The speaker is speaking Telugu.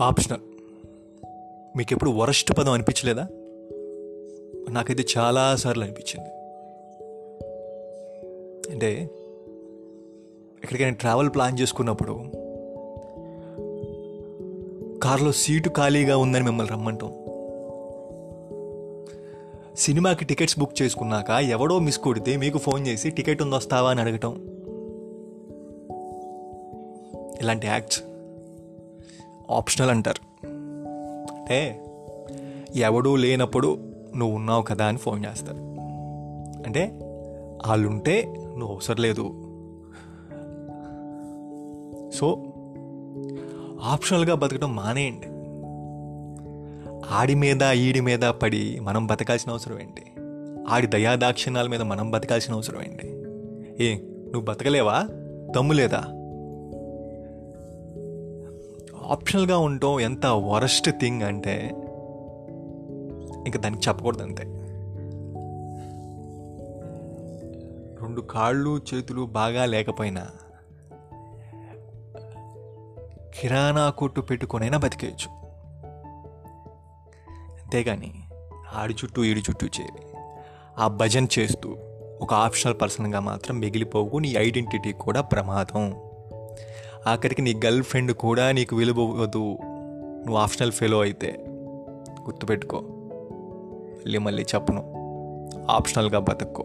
ఆప్షనల్. మీకు ఎప్పుడు వరస్ట్ పదం అనిపించలేదా? నాకైతే చాలాసార్లు అనిపించింది. అంటే ఎక్కడికైనా ట్రావెల్ ప్లాన్ చేసుకున్నప్పుడు కారులో సీటు ఖాళీగా ఉందని మిమ్మల్ని రమ్మంటాం. సినిమాకి టికెట్స్ బుక్ చేసుకున్నాక ఎవడో మిస్ కొడితే మీకు ఫోన్ చేసి టికెట్ ఉంది వస్తావా అని అడగటం. ఇలాంటి యాక్ట్స్ ఆప్షనల్ అంటారు. అంటే ఎవడూ లేనప్పుడు నువ్వు ఉన్నావు కదా అని ఫోన్ చేస్తారు. అంటే వాళ్ళుంటే నువ్వు అవసరం లేదు. సో ఆప్షనల్గా బతకడం మానేయండి. ఆడి మీద ఈడి మీద పడి మనం బతకాల్సిన అవసరం ఏంటి? ఆడి దయాదాక్షిణాల మీద మనం బతకాల్సిన అవసరం ఏంటి? ఏ నువ్వు బతకలేవా? దమ్ము లేదా ఆప్షనల్గా ఉండటం ఎంత వరస్ట్ థింగ్ అంటే ఇంకా దానికి చెప్పకూడదు అంతే. రెండు కాళ్ళు చేతులు బాగా లేకపోయినా కిరాణా కొట్టు పెట్టుకొనైనా బతికేయచ్చు. అంతేగాని ఆడి చుట్టూ ఈడి చుట్టూ చేరి ఆ భజన్ చేస్తూ ఒక ఆప్షనల్ పర్సన్గా మాత్రం మిగిలిపోవు నీ ఐడెంటిటీ కూడా ప్రమాదం. ఆఖరికి నీ గర్ల్ ఫ్రెండ్ కూడా నీకు విలువదు నువ్వు ఆప్షనల్ ఫెలో అయితే. గుర్తుపెట్టుకో. మళ్ళీ మళ్ళీ చెప్పను. ఆప్షనల్గా బతుక్కో